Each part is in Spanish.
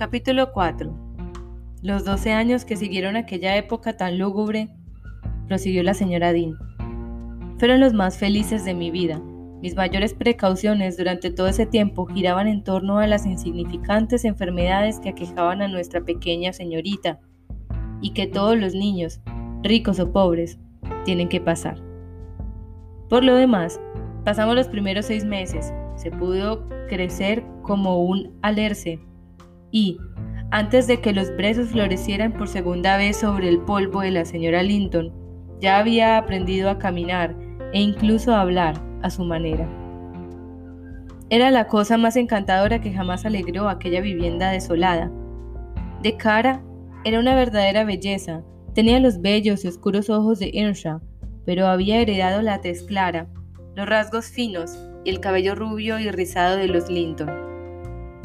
Capítulo 4 Los doce años que siguieron aquella época tan lúgubre, prosiguió la señora Dean, fueron los más felices de mi vida. Mis mayores precauciones durante todo ese tiempo giraban en torno a las insignificantes enfermedades que aquejaban a nuestra pequeña señorita y que todos los niños, ricos o pobres, tienen que pasar. Por lo demás, pasamos los primeros seis meses, se pudo crecer como un alerce y, antes de que los brezos florecieran por segunda vez sobre el polvo de la señora Linton, ya había aprendido a caminar e incluso a hablar a su manera. Era la cosa más encantadora que jamás alegró aquella vivienda desolada. De cara, era una verdadera belleza. Tenía los bellos y oscuros ojos de Earnshaw, pero había heredado la tez clara, los rasgos finos y el cabello rubio y rizado de los Linton.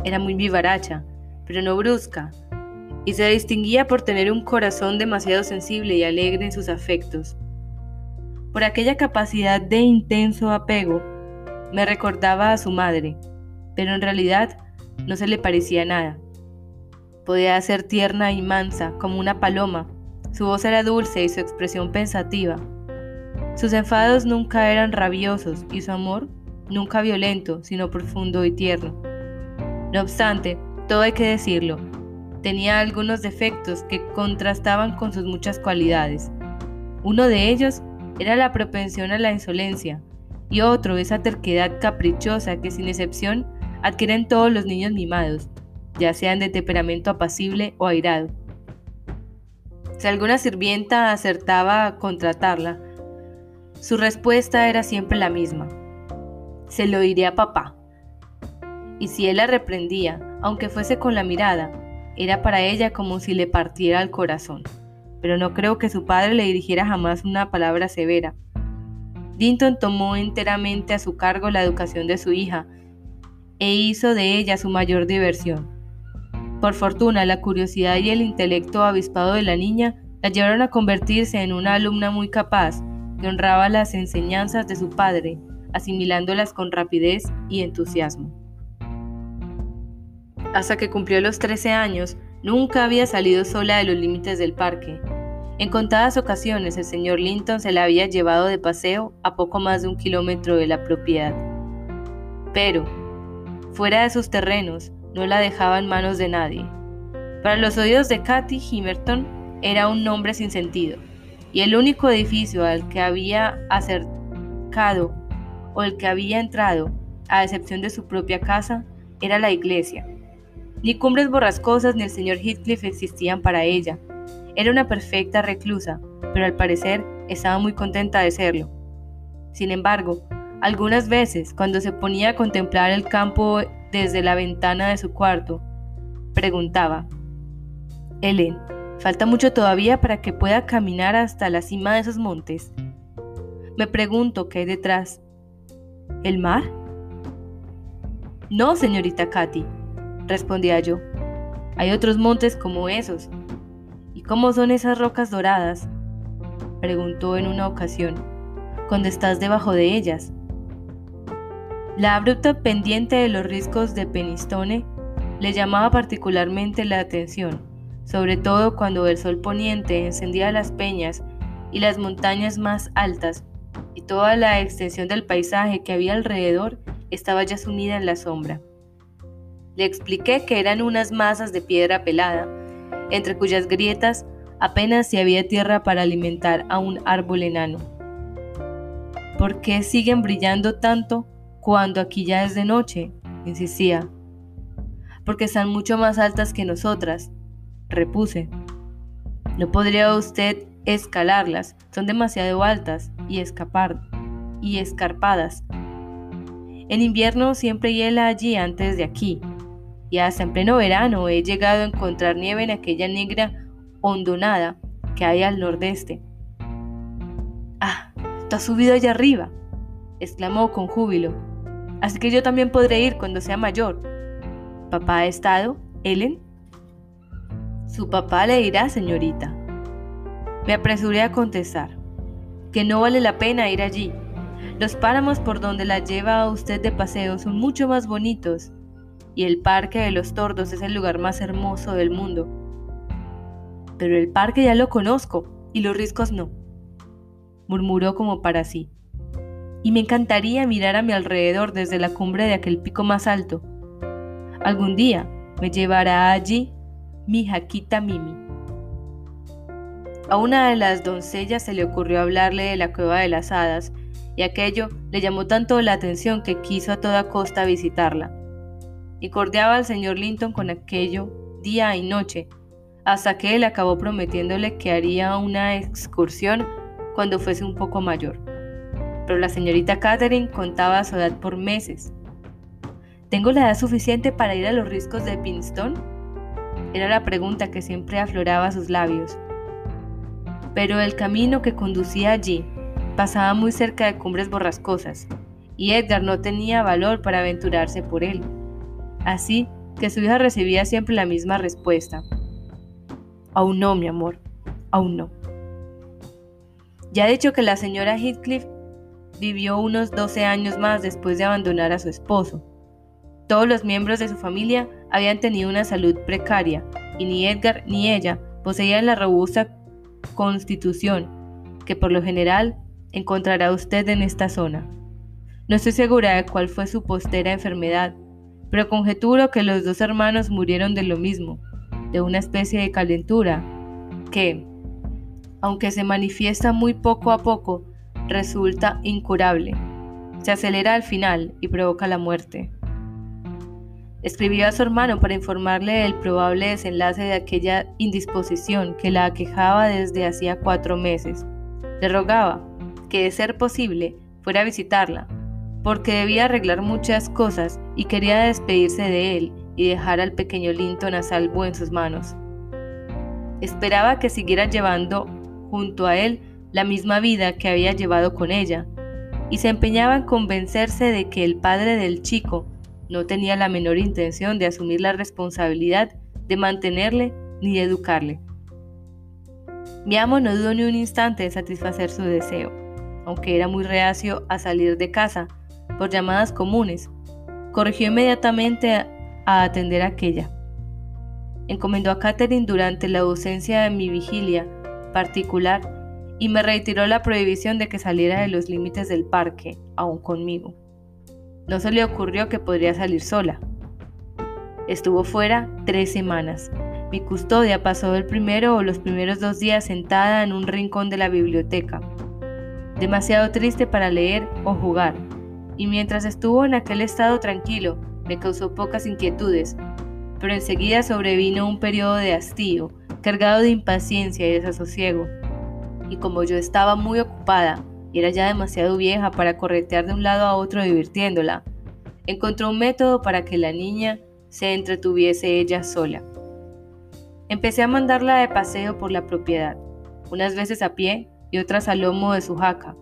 Era muy vivaracha, pero no brusca, y se distinguía por tener un corazón demasiado sensible y alegre en sus afectos. Por aquella capacidad de intenso apego, me recordaba a su madre, pero en realidad no se le parecía nada. Podía ser tierna y mansa como una paloma, su voz era dulce y su expresión pensativa. Sus enfados nunca eran rabiosos y su amor nunca violento, sino profundo y tierno. No obstante, todo hay que decirlo, tenía algunos defectos que contrastaban con sus muchas cualidades. Uno de ellos era la propensión a la insolencia, y otro esa terquedad caprichosa que sin excepción adquieren todos los niños mimados, ya sean de temperamento apacible o airado. Si alguna sirvienta acertaba a contratarla, su respuesta era siempre la misma. Se lo diré a papá. Y si él la reprendía, aunque fuese con la mirada, era para ella como si le partiera el corazón. Pero no creo que su padre le dirigiera jamás una palabra severa. Dinton tomó enteramente a su cargo la educación de su hija e hizo de ella su mayor diversión. Por fortuna, la curiosidad y el intelecto avispado de la niña la llevaron a convertirse en una alumna muy capaz que honraba las enseñanzas de su padre, asimilándolas con rapidez y entusiasmo hasta que cumplió los 13 años, nunca había salido sola de los límites del parque. En contadas ocasiones el señor Linton se la había llevado de paseo a poco más de un kilómetro de la propiedad. Pero, fuera de sus terrenos, no la dejaba en manos de nadie. Para los oídos de Cathy Himerton era un nombre sin sentido, y el único edificio al que había acercado o el que había entrado, a excepción de su propia casa, era la iglesia. Ni cumbres borrascosas ni el señor Heathcliff existían para ella. Era una perfecta reclusa, pero al parecer estaba muy contenta de serlo. Sin embargo, algunas veces, cuando se ponía a contemplar el campo desde la ventana de su cuarto, preguntaba, Ellen, ¿falta mucho todavía para que pueda caminar hasta la cima de esos montes? Me pregunto qué hay detrás. ¿El mar? No, señorita Katy, respondía yo. Hay otros montes como esos. ¿Y cómo son esas rocas doradas? preguntó en una ocasión, cuando estás debajo de ellas. La abrupta pendiente de los riscos de Penistone le llamaba particularmente la atención, sobre todo cuando el sol poniente encendía las peñas y las montañas más altas, y toda la extensión del paisaje que había alrededor estaba ya sumida en la sombra. Le expliqué que eran unas masas de piedra pelada, entre cuyas grietas apenas si había tierra para alimentar a un árbol enano. ¿Por qué siguen brillando tanto cuando aquí ya es de noche? insistía. Porque están mucho más altas que nosotras, repuse. No podría usted escalarlas, son demasiado altas y escapar y escarpadas. En invierno siempre hiela allí antes de aquí, y hasta en pleno verano he llegado a encontrar nieve en aquella negra hondonada que hay al nordeste. ¡Ah! ¡Tú has subido allá arriba! exclamó con júbilo. Así que yo también podré ir cuando sea mayor. ¿Papá ha estado, Ellen? Su papá le dirá, señorita. Me apresuré a contestar que no vale la pena ir allí. Los páramos por donde la lleva a usted de paseo son mucho más bonitos y el Parque de los Tordos es el lugar más hermoso del mundo. Pero el parque ya lo conozco y los riscos no, murmuró como para sí. Y me encantaría mirar a mi alrededor desde la cumbre de aquel pico más alto. Algún día me llevará allí mi jaquita Mimi. A una de las doncellas se le ocurrió hablarle de la cueva de las hadas, y aquello le llamó tanto la atención que quiso a toda costa visitarla. Y al señor Linton con aquello día y noche, hasta que él acabó prometiéndole que haría una excursión cuando fuese un poco mayor. Pero la señorita Catherine contaba su edad por meses. ¿Tengo la edad suficiente para ir a los riscos de Pinston? Era la pregunta que siempre afloraba sus labios pero el camino que conducía allí pasaba muy cerca de cumbres borrascosas, y Edgar no tenía valor para aventurarse por él. Así que su hija recibía siempre la misma respuesta. Aún no, mi amor, aún no. Ya he dicho que la señora Heathcliff vivió unos 12 años más después de abandonar a su esposo. Todos los miembros de su familia habían tenido una salud precaria, y ni Edgar ni ella poseían la robusta constitución que por lo general encontrará usted en esta zona. No estoy segura de cuál fue su postera enfermedad, pero conjeturo que los dos hermanos murieron de lo mismo, de una especie de calentura, que, aunque se manifiesta muy poco a poco, resulta incurable, se acelera al final y provoca la muerte. Escribió a su hermano para informarle del probable desenlace de aquella indisposición que la aquejaba desde hacía cuatro meses. Le rogaba que, de ser posible, fuera a visitarla, porque debía arreglar muchas cosas y quería despedirse de él y dejar al pequeño Linton a salvo en sus manos. Esperaba que siguiera llevando junto a él la misma vida que había llevado con ella, y se empeñaba en convencerse de que el padre del chico no tenía la menor intención de asumir la responsabilidad de mantenerle ni de educarle. Mi amo no dudó ni un instante en satisfacer su deseo, aunque era muy reacio a salir de casa por llamadas comunes. Corrigió inmediatamente a, atender aquella. Encomendó a Catherine durante la ausencia de mi vigilia particular y me retiró la prohibición de que saliera de los límites del parque, aún conmigo. No se le ocurrió que podría salir sola. Estuvo fuera tres semanas. Mi custodia pasó el primero o los primeros dos días sentada en un rincón de la biblioteca, demasiado triste para leer o jugar, y mientras estuvo en aquel estado tranquilo, me causó pocas inquietudes, pero enseguida sobrevino un periodo de hastío, cargado de impaciencia y desasosiego. Y como yo estaba muy ocupada, era ya demasiado vieja para corretear de un lado a otro divirtiéndola. Encontró un método para que la niña se entretuviese ella sola. Empecé a mandarla de paseo por la propiedad, unas veces a pie y otras al lomo de su jaca,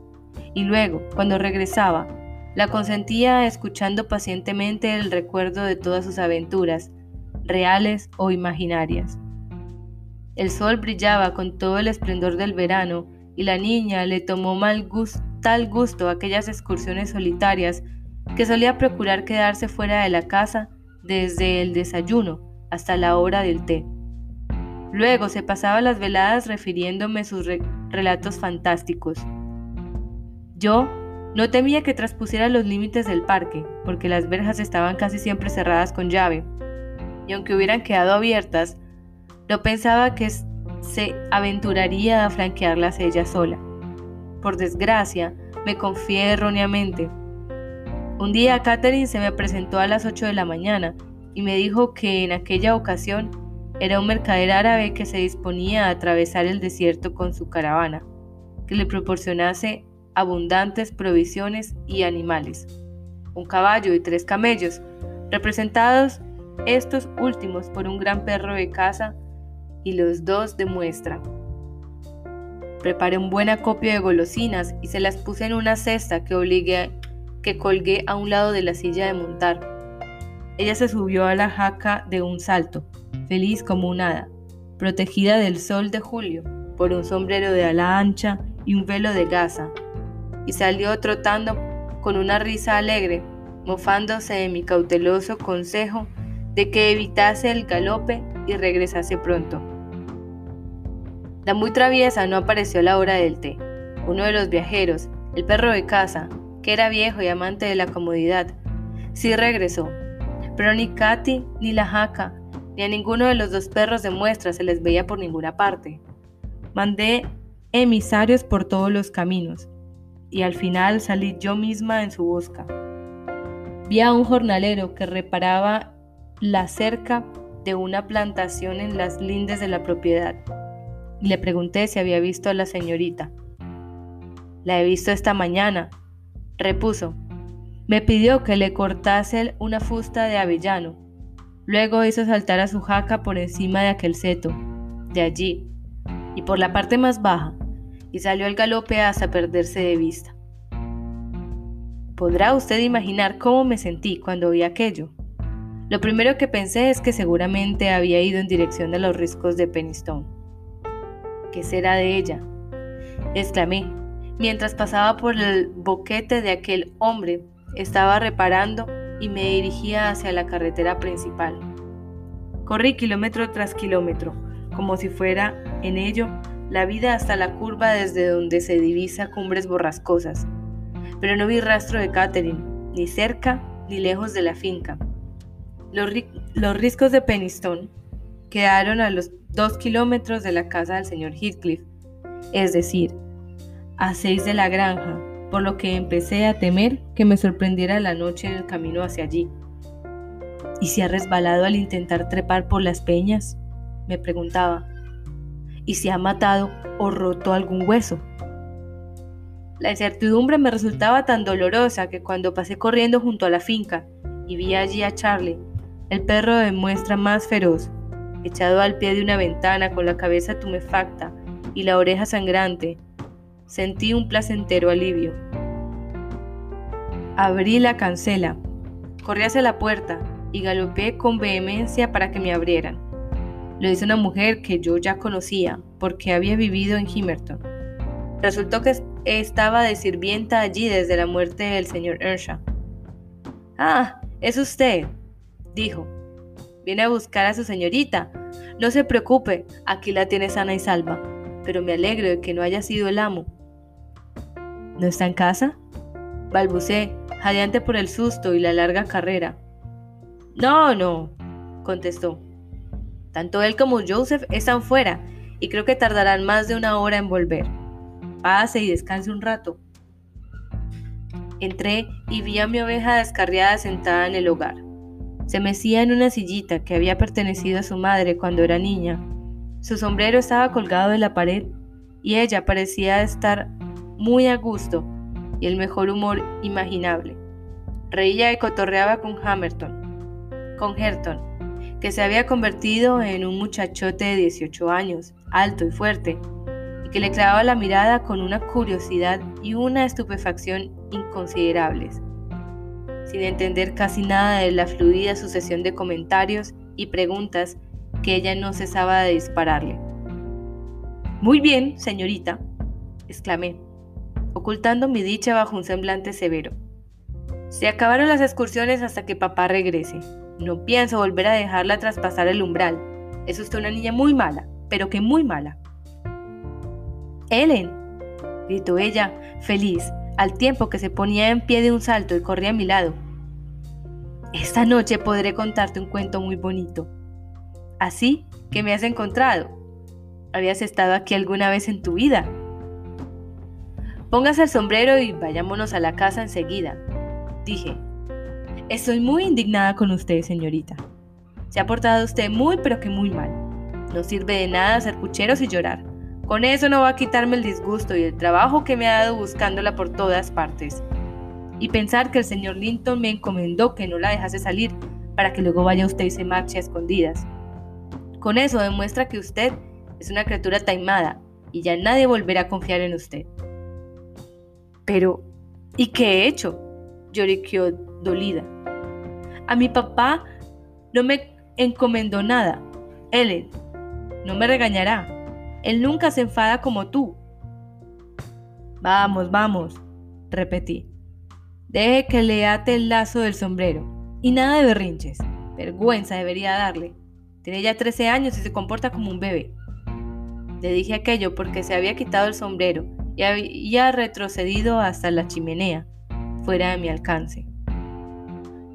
y luego, cuando regresaba, la consentía escuchando pacientemente el recuerdo de todas sus aventuras, reales o imaginarias. El sol brillaba con todo el esplendor del verano y la niña le tomó mal tal gusto aquellas excursiones solitarias que solía procurar quedarse fuera de la casa desde el desayuno hasta la hora del té. Luego se pasaba las veladas refiriéndome sus relatos fantásticos. Yo no temía que traspusiera los límites del parque, porque las verjas estaban casi siempre cerradas con llave, y aunque hubieran quedado abiertas, no pensaba que se aventuraría a flanquearlas ella sola. Por desgracia, me confié erróneamente. Un día Catherine se me presentó a las 8 de la mañana y me dijo que en aquella ocasión era un mercader árabe que se disponía a atravesar el desierto con su caravana, que le proporcionase abundantes provisiones y animales, un caballo y tres camellos, representados estos últimos por un gran perro de caza y los dos demuestran. Preparé un buen acopio de golosinas y se las puse en una cesta que, obligué, que colgué a un lado de la silla de montar. Ella se subió a la jaca de un salto, feliz como un hada, protegida del sol de julio por un sombrero de ala ancha y un velo de gasa, y salió trotando con una risa alegre, mofándose de mi cauteloso consejo de que evitase el galope y regresase pronto. La muy traviesa no apareció a la hora del té. Uno de los viajeros, el perro de casa, que era viejo y amante de la comodidad, sí regresó. Pero ni Katy, ni la jaca, ni a ninguno de los dos perros de muestra se les veía por ninguna parte. Mandé emisarios por todos los caminos, y al final salí yo misma en su busca. Vi a un jornalero que reparaba la cerca de una plantación en las lindes de la propiedad y le pregunté si había visto a la señorita. La he visto esta mañana, repuso. Me pidió que le cortase una fusta de avellano. Luego hizo saltar a su jaca por encima de aquel seto, de allí, y por la parte más baja, y salió al galope hasta perderse de vista. Podrá usted imaginar cómo me sentí cuando vi aquello. Lo primero que pensé es que seguramente había ido en dirección de los riscos de Penistone. ¿Qué será de ella? exclamé, mientras pasaba por el boquete de aquel hombre. Estaba reparando y me dirigía hacia la carretera principal. Corrí kilómetro tras kilómetro, como si fuera en ello la vida hasta la curva desde donde se divisa cumbres borrascosas. Pero no vi rastro de Catherine, ni cerca ni lejos de la finca. Los, los riscos de Penistone quedaron a los dos kilómetros de la casa del señor Heathcliff, es decir, a seis de la granja, por lo que empecé a temer que me sorprendiera la noche en el camino hacia allí. ¿Y si ha resbalado al intentar trepar por las peñas? me preguntaba. ¿Y si ha matado o roto algún hueso? La incertidumbre me resultaba tan dolorosa que cuando pasé corriendo junto a la finca y vi allí a Charlie, el perro de muestra más feroz, echado al pie de una ventana con la cabeza tumefacta y la oreja sangrante, sentí un placentero alivio. Abrí la cancela, corrí hacia la puerta y galopé con vehemencia para que me abrieran. Lo hizo una mujer que yo ya conocía porque había vivido en Himerton. Resultó que estaba de sirvienta allí desde la muerte del señor Earnshaw. Ah, es usted, dijo, Viene a buscar a su señorita. No se preocupe, aquí la tiene sana y salva. Pero me alegro de que no haya sido el amo. ¿No está en casa? Balbucé, jadeante por el susto y la larga carrera. No, no, contestó. Tanto él como Joseph están fuera y creo que tardarán más de una hora en volver. Pase y descanse un rato. Entré y vi a mi oveja descarriada sentada en el hogar. Se mecía en una sillita que había pertenecido a su madre cuando era niña. Su sombrero estaba colgado de la pared y ella parecía estar muy a gusto y el mejor humor imaginable. Reía y cotorreaba con Hammerton, con Herton, que se había convertido en un muchachote de 18 años, alto y fuerte, y que le clavaba la mirada con una curiosidad y una estupefacción inconsiderables sin entender casi nada de la fluida sucesión de comentarios y preguntas que ella no cesaba de dispararle. Muy bien, señorita, exclamé, ocultando mi dicha bajo un semblante severo. Se acabaron las excursiones hasta que papá regrese. No pienso volver a dejarla traspasar el umbral. Es usted una niña muy mala, pero que muy mala. Ellen, gritó ella, feliz, al tiempo que se ponía en pie de un salto y corría a mi lado. Esta noche podré contarte un cuento muy bonito. Así que me has encontrado. ¿Habías estado aquí alguna vez en tu vida? Póngase el sombrero y vayámonos a la casa enseguida, dije. Estoy muy indignada con usted, señorita. Se ha portado usted muy pero que muy mal. No sirve de nada hacer pucheros y llorar. Con eso no va a quitarme el disgusto y el trabajo que me ha dado buscándola por todas partes. Y pensar que el señor Linton me encomendó que no la dejase salir para que luego vaya usted y se marche a escondidas. Con eso demuestra que usted es una criatura taimada y ya nadie volverá a confiar en usted. Pero, ¿y qué he hecho? Lloriqueó dolida. A mi papá no me encomendó nada. Ellen, no me regañará. Él nunca se enfada como tú. Vamos, vamos, repetí. Deje que le ate el lazo del sombrero. Y nada de berrinches. Vergüenza debería darle. Tiene ya 13 años y se comporta como un bebé. Le dije aquello porque se había quitado el sombrero y había retrocedido hasta la chimenea, fuera de mi alcance.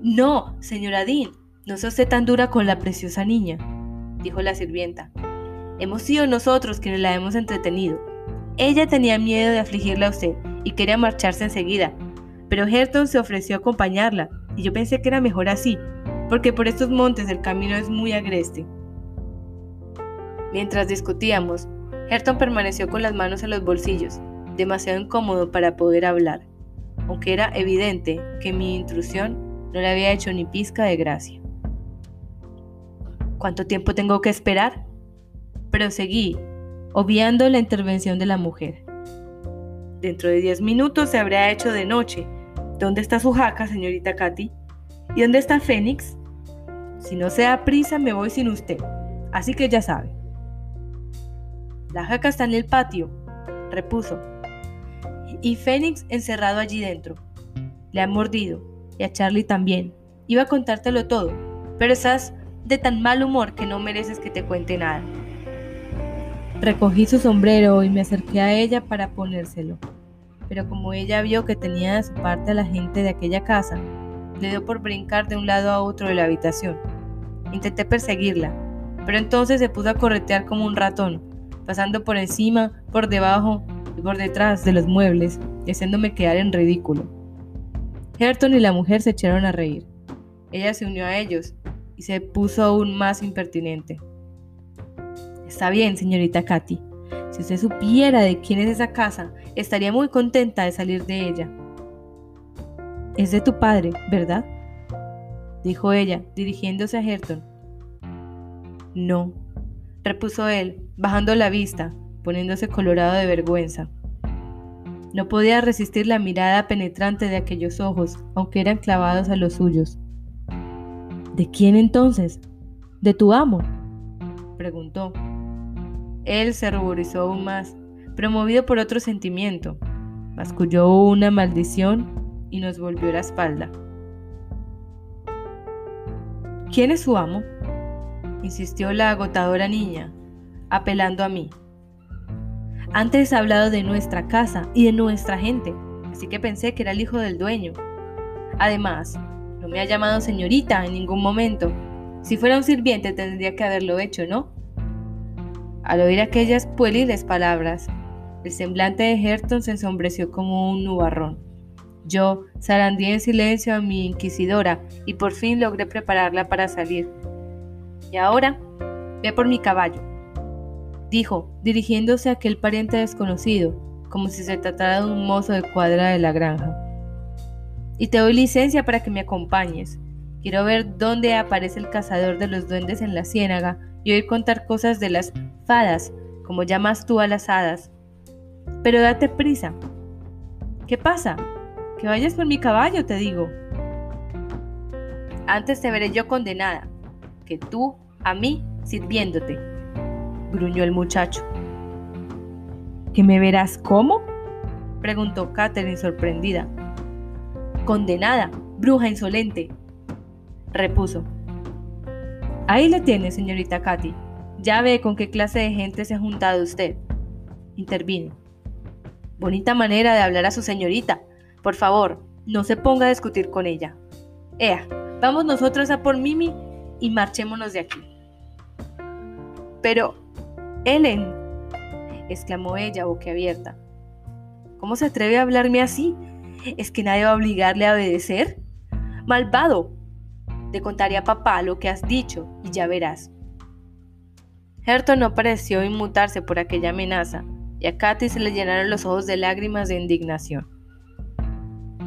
No, señora Dean, no sea usted tan dura con la preciosa niña, dijo la sirvienta. Hemos sido nosotros quienes la hemos entretenido. Ella tenía miedo de afligirla a usted y quería marcharse enseguida, pero Herton se ofreció a acompañarla y yo pensé que era mejor así, porque por estos montes el camino es muy agreste. Mientras discutíamos, Herton permaneció con las manos en los bolsillos, demasiado incómodo para poder hablar, aunque era evidente que mi intrusión no le había hecho ni pizca de gracia. ¿Cuánto tiempo tengo que esperar? Proseguí, obviando la intervención de la mujer. Dentro de diez minutos se habrá hecho de noche. ¿Dónde está su jaca, señorita Katy? ¿Y dónde está Fénix? Si no se da prisa, me voy sin usted. Así que ya sabe. La jaca está en el patio, repuso. Y Fénix encerrado allí dentro. Le ha mordido, y a Charlie también. Iba a contártelo todo, pero estás de tan mal humor que no mereces que te cuente nada. Recogí su sombrero y me acerqué a ella para ponérselo, pero como ella vio que tenía de su parte a la gente de aquella casa, le dio por brincar de un lado a otro de la habitación. Intenté perseguirla, pero entonces se puso a corretear como un ratón, pasando por encima, por debajo y por detrás de los muebles, haciéndome quedar en ridículo. Herton y la mujer se echaron a reír. Ella se unió a ellos y se puso aún más impertinente. Está bien, señorita Katy. Si usted supiera de quién es esa casa, estaría muy contenta de salir de ella. Es de tu padre, ¿verdad? dijo ella, dirigiéndose a Herton. No, repuso él, bajando la vista, poniéndose colorado de vergüenza. No podía resistir la mirada penetrante de aquellos ojos, aunque eran clavados a los suyos. ¿De quién entonces? ¿De tu amo? preguntó. Él se ruborizó aún más, promovido por otro sentimiento, masculló una maldición y nos volvió la espalda. ¿Quién es su amo? insistió la agotadora niña, apelando a mí. Antes ha hablado de nuestra casa y de nuestra gente, así que pensé que era el hijo del dueño. Además, no me ha llamado señorita en ningún momento. Si fuera un sirviente tendría que haberlo hecho, ¿no? Al oír aquellas pueriles palabras, el semblante de Herton se ensombreció como un nubarrón. Yo zarandeé en silencio a mi inquisidora y por fin logré prepararla para salir. Y ahora, ve por mi caballo, dijo, dirigiéndose a aquel pariente desconocido, como si se tratara de un mozo de cuadra de la granja y te doy licencia para que me acompañes. Quiero ver dónde aparece el cazador de los duendes en la ciénaga y oír contar cosas de las fadas, como llamas tú a las hadas. Pero date prisa. ¿Qué pasa? Que vayas por mi caballo, te digo. Antes te veré yo condenada, que tú a mí sirviéndote, gruñó el muchacho. ¿Que me verás cómo? preguntó Catherine sorprendida. Condenada, bruja insolente, repuso. Ahí la tiene, señorita Katy. Ya ve con qué clase de gente se ha juntado usted. Intervino. Bonita manera de hablar a su señorita. Por favor, no se ponga a discutir con ella. Ea, vamos nosotros a por Mimi y marchémonos de aquí. Pero, Ellen, exclamó ella boquiabierta, ¿cómo se atreve a hablarme así? ¿Es que nadie va a obligarle a obedecer? Malvado. Te contaré a papá lo que has dicho y ya verás. Herton no pareció inmutarse por aquella amenaza, y a Katy se le llenaron los ojos de lágrimas de indignación.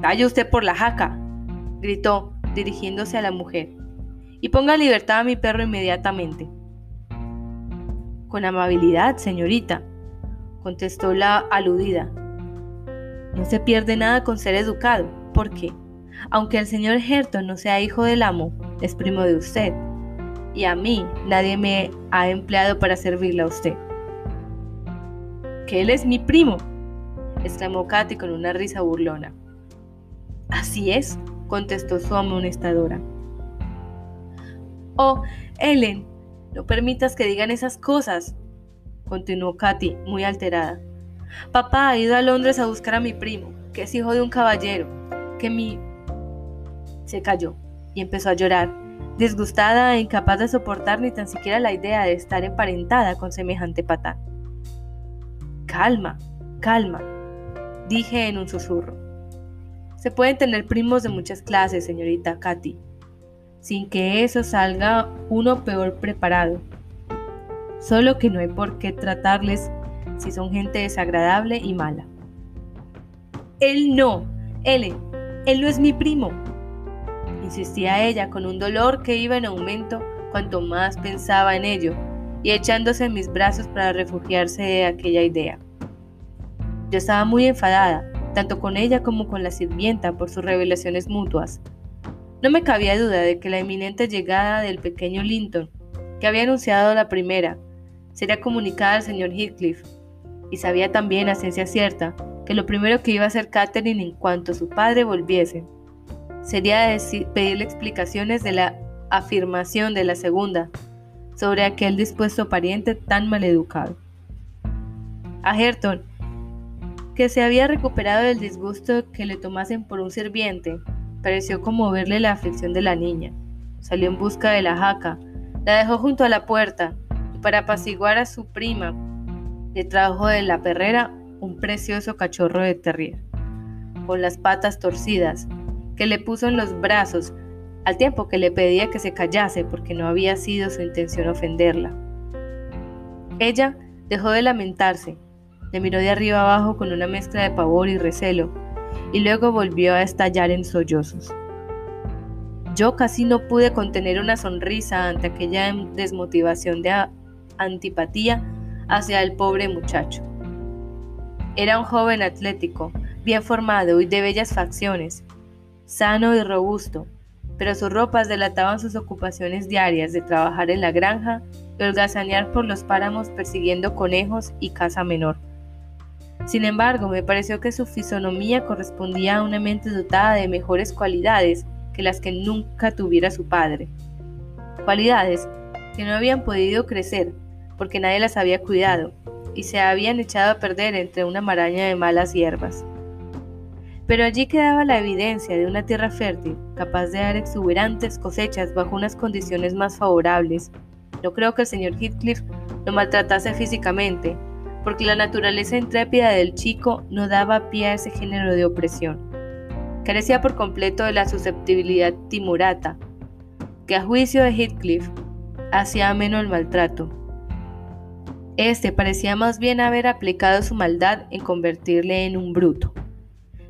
Calle usted por la jaca, gritó, dirigiéndose a la mujer, y ponga libertad a mi perro inmediatamente. Con amabilidad, señorita, contestó la aludida, no se pierde nada con ser educado, porque, aunque el señor Herton no sea hijo del amo, es primo de usted, y a mí nadie me ha empleado para servirle a usted. Que él es mi primo, exclamó Katy con una risa burlona. Así es, contestó su amonestadora. Oh, Ellen, no permitas que digan esas cosas, continuó Katy, muy alterada. Papá ha ido a Londres a buscar a mi primo, que es hijo de un caballero, que mi... Se calló y empezó a llorar, disgustada e incapaz de soportar ni tan siquiera la idea de estar emparentada con semejante patán. Calma, calma, dije en un susurro. Se pueden tener primos de muchas clases, señorita Katy, sin que eso salga uno peor preparado. Solo que no hay por qué tratarles si son gente desagradable y mala. Él no, Ellen, él no es mi primo, insistía ella con un dolor que iba en aumento cuanto más pensaba en ello y echándose en mis brazos para refugiarse de aquella idea. Yo estaba muy enfadada, tanto con ella como con la sirvienta por sus revelaciones mutuas. No me cabía duda de que la inminente llegada del pequeño Linton, que había anunciado la primera, sería comunicada al señor Heathcliff, y sabía también a ciencia cierta que lo primero que iba a hacer Catherine en cuanto su padre volviese sería pedirle explicaciones de la afirmación de la segunda sobre aquel dispuesto pariente tan maleducado. A Herton, que se había recuperado del disgusto que le tomasen por un sirviente, pareció conmoverle la aflicción de la niña. Salió en busca de la jaca, la dejó junto a la puerta y para apaciguar a su prima le trajo de la perrera un precioso cachorro de terrier, con las patas torcidas, que le puso en los brazos, al tiempo que le pedía que se callase porque no había sido su intención ofenderla. Ella dejó de lamentarse, le miró de arriba abajo con una mezcla de pavor y recelo, y luego volvió a estallar en sollozos. Yo casi no pude contener una sonrisa ante aquella desmotivación de antipatía hacia el pobre muchacho. Era un joven atlético, bien formado y de bellas facciones, sano y robusto, pero sus ropas delataban sus ocupaciones diarias de trabajar en la granja y holgazanear por los páramos persiguiendo conejos y caza menor. Sin embargo, me pareció que su fisonomía correspondía a una mente dotada de mejores cualidades que las que nunca tuviera su padre. Cualidades que no habían podido crecer porque nadie las había cuidado y se habían echado a perder entre una maraña de malas hierbas. Pero allí quedaba la evidencia de una tierra fértil, capaz de dar exuberantes cosechas bajo unas condiciones más favorables. No creo que el señor Heathcliff lo maltratase físicamente, porque la naturaleza intrépida del chico no daba pie a ese género de opresión. Carecía por completo de la susceptibilidad timurata, que a juicio de Heathcliff hacía ameno el maltrato. Este parecía más bien haber aplicado su maldad en convertirle en un bruto.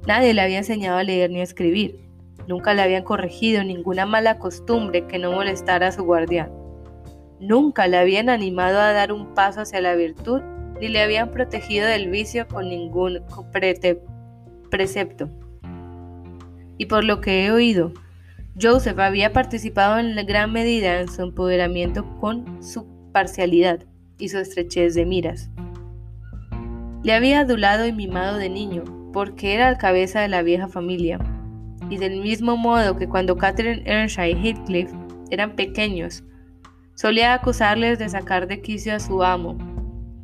Nadie le había enseñado a leer ni a escribir. Nunca le habían corregido ninguna mala costumbre que no molestara a su guardián. Nunca le habían animado a dar un paso hacia la virtud ni le habían protegido del vicio con ningún precepto. Y por lo que he oído, Joseph había participado en gran medida en su empoderamiento con su parcialidad y su estrechez de miras. Le había adulado y mimado de niño, porque era la cabeza de la vieja familia, y del mismo modo que cuando Catherine Earnshaw y Heathcliff eran pequeños, solía acusarles de sacar de quicio a su amo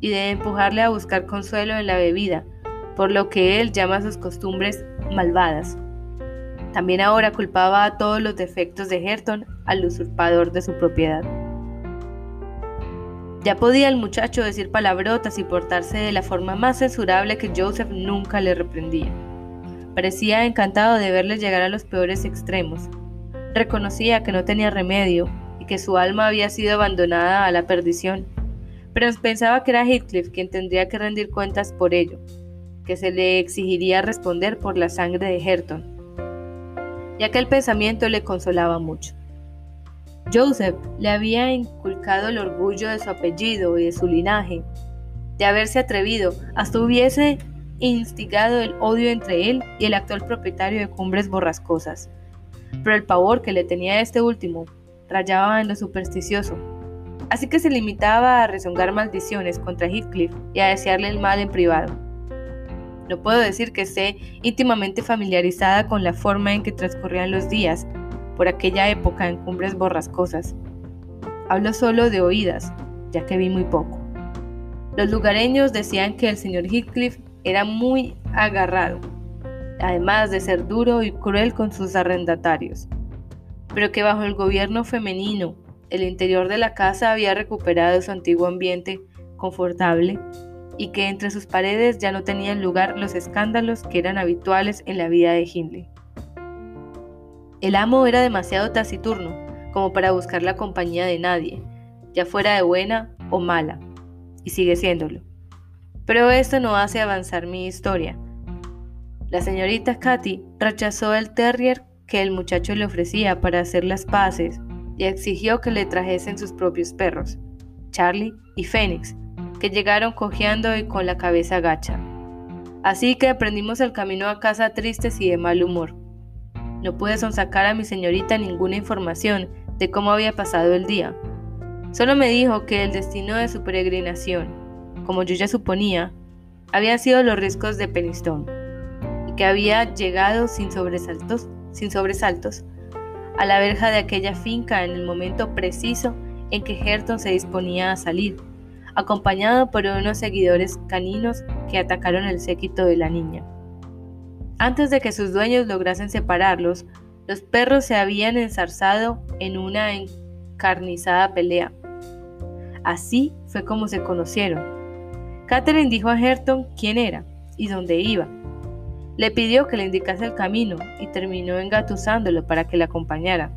y de empujarle a buscar consuelo en la bebida, por lo que él llama sus costumbres malvadas. También ahora culpaba a todos los defectos de Herton al usurpador de su propiedad. Ya podía el muchacho decir palabrotas y portarse de la forma más censurable que Joseph nunca le reprendía. Parecía encantado de verle llegar a los peores extremos. Reconocía que no tenía remedio y que su alma había sido abandonada a la perdición, pero pensaba que era Heathcliff quien tendría que rendir cuentas por ello, que se le exigiría responder por la sangre de Herton. Y aquel pensamiento le consolaba mucho. Joseph le había inculcado el orgullo de su apellido y de su linaje, de haberse atrevido, hasta hubiese instigado el odio entre él y el actual propietario de Cumbres Borrascosas. Pero el pavor que le tenía este último rayaba en lo supersticioso, así que se limitaba a rezongar maldiciones contra Heathcliff y a desearle el mal en privado. No puedo decir que esté íntimamente familiarizada con la forma en que transcurrían los días por aquella época en cumbres borrascosas, Hablo solo de oídas, ya que vi muy poco. Los lugareños decían que el señor Heathcliff era muy agarrado, además de ser duro y cruel con sus arrendatarios, pero que bajo el gobierno femenino el interior de la casa había recuperado su antiguo ambiente confortable y que entre sus paredes ya no tenían lugar los escándalos que eran habituales en la vida de Hindley. El amo era demasiado taciturno como para buscar la compañía de nadie, ya fuera de buena o mala, y sigue siéndolo. Pero esto no hace avanzar mi historia. La señorita Katy rechazó el terrier que el muchacho le ofrecía para hacer las paces y exigió que le trajesen sus propios perros, Charlie y Fénix, que llegaron cojeando y con la cabeza gacha. Así que aprendimos el camino a casa tristes y de mal humor. No pude sonsacar a mi señorita ninguna información de cómo había pasado el día. Solo me dijo que el destino de su peregrinación, como yo ya suponía, habían sido los riscos de Penistone, y que había llegado sin sobresaltos, sin sobresaltos a la verja de aquella finca en el momento preciso en que Herton se disponía a salir, acompañado por unos seguidores caninos que atacaron el séquito de la niña. Antes de que sus dueños lograsen separarlos, los perros se habían ensarzado en una encarnizada pelea. Así fue como se conocieron. Catherine dijo a Herton quién era y dónde iba. Le pidió que le indicase el camino y terminó engatusándolo para que le acompañara.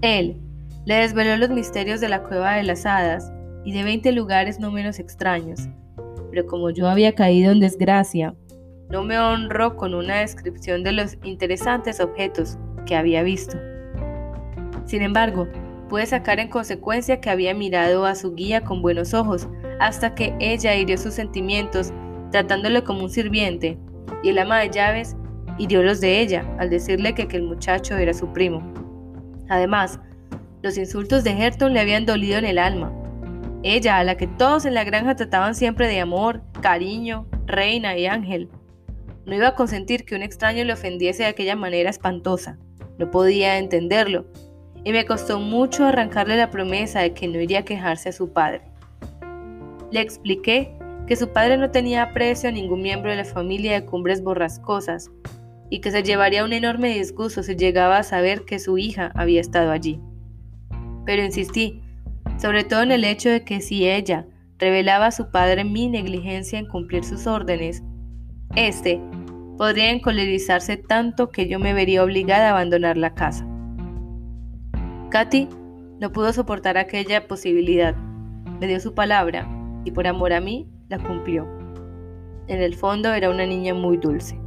Él le desveló los misterios de la cueva de las hadas y de 20 lugares no menos extraños, pero como yo había caído en desgracia no me honró con una descripción de los interesantes objetos que había visto. Sin embargo, pude sacar en consecuencia que había mirado a su guía con buenos ojos, hasta que ella hirió sus sentimientos tratándole como un sirviente, y el ama de llaves hirió los de ella al decirle que, que el muchacho era su primo. Además, los insultos de Herton le habían dolido en el alma. Ella, a la que todos en la granja trataban siempre de amor, cariño, reina y ángel, no iba a consentir que un extraño le ofendiese de aquella manera espantosa. No podía entenderlo, y me costó mucho arrancarle la promesa de que no iría a quejarse a su padre. Le expliqué que su padre no tenía aprecio a ningún miembro de la familia de cumbres borrascosas y que se llevaría un enorme disgusto si llegaba a saber que su hija había estado allí. Pero insistí, sobre todo en el hecho de que si ella revelaba a su padre mi negligencia en cumplir sus órdenes, este podría encolerizarse tanto que yo me vería obligada a abandonar la casa. Katy no pudo soportar aquella posibilidad. Me dio su palabra y por amor a mí la cumplió. En el fondo era una niña muy dulce.